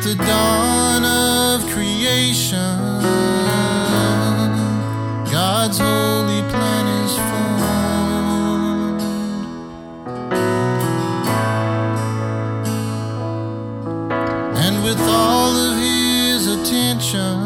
At the dawn of creation, God's holy plan is formed. And with all of His attention.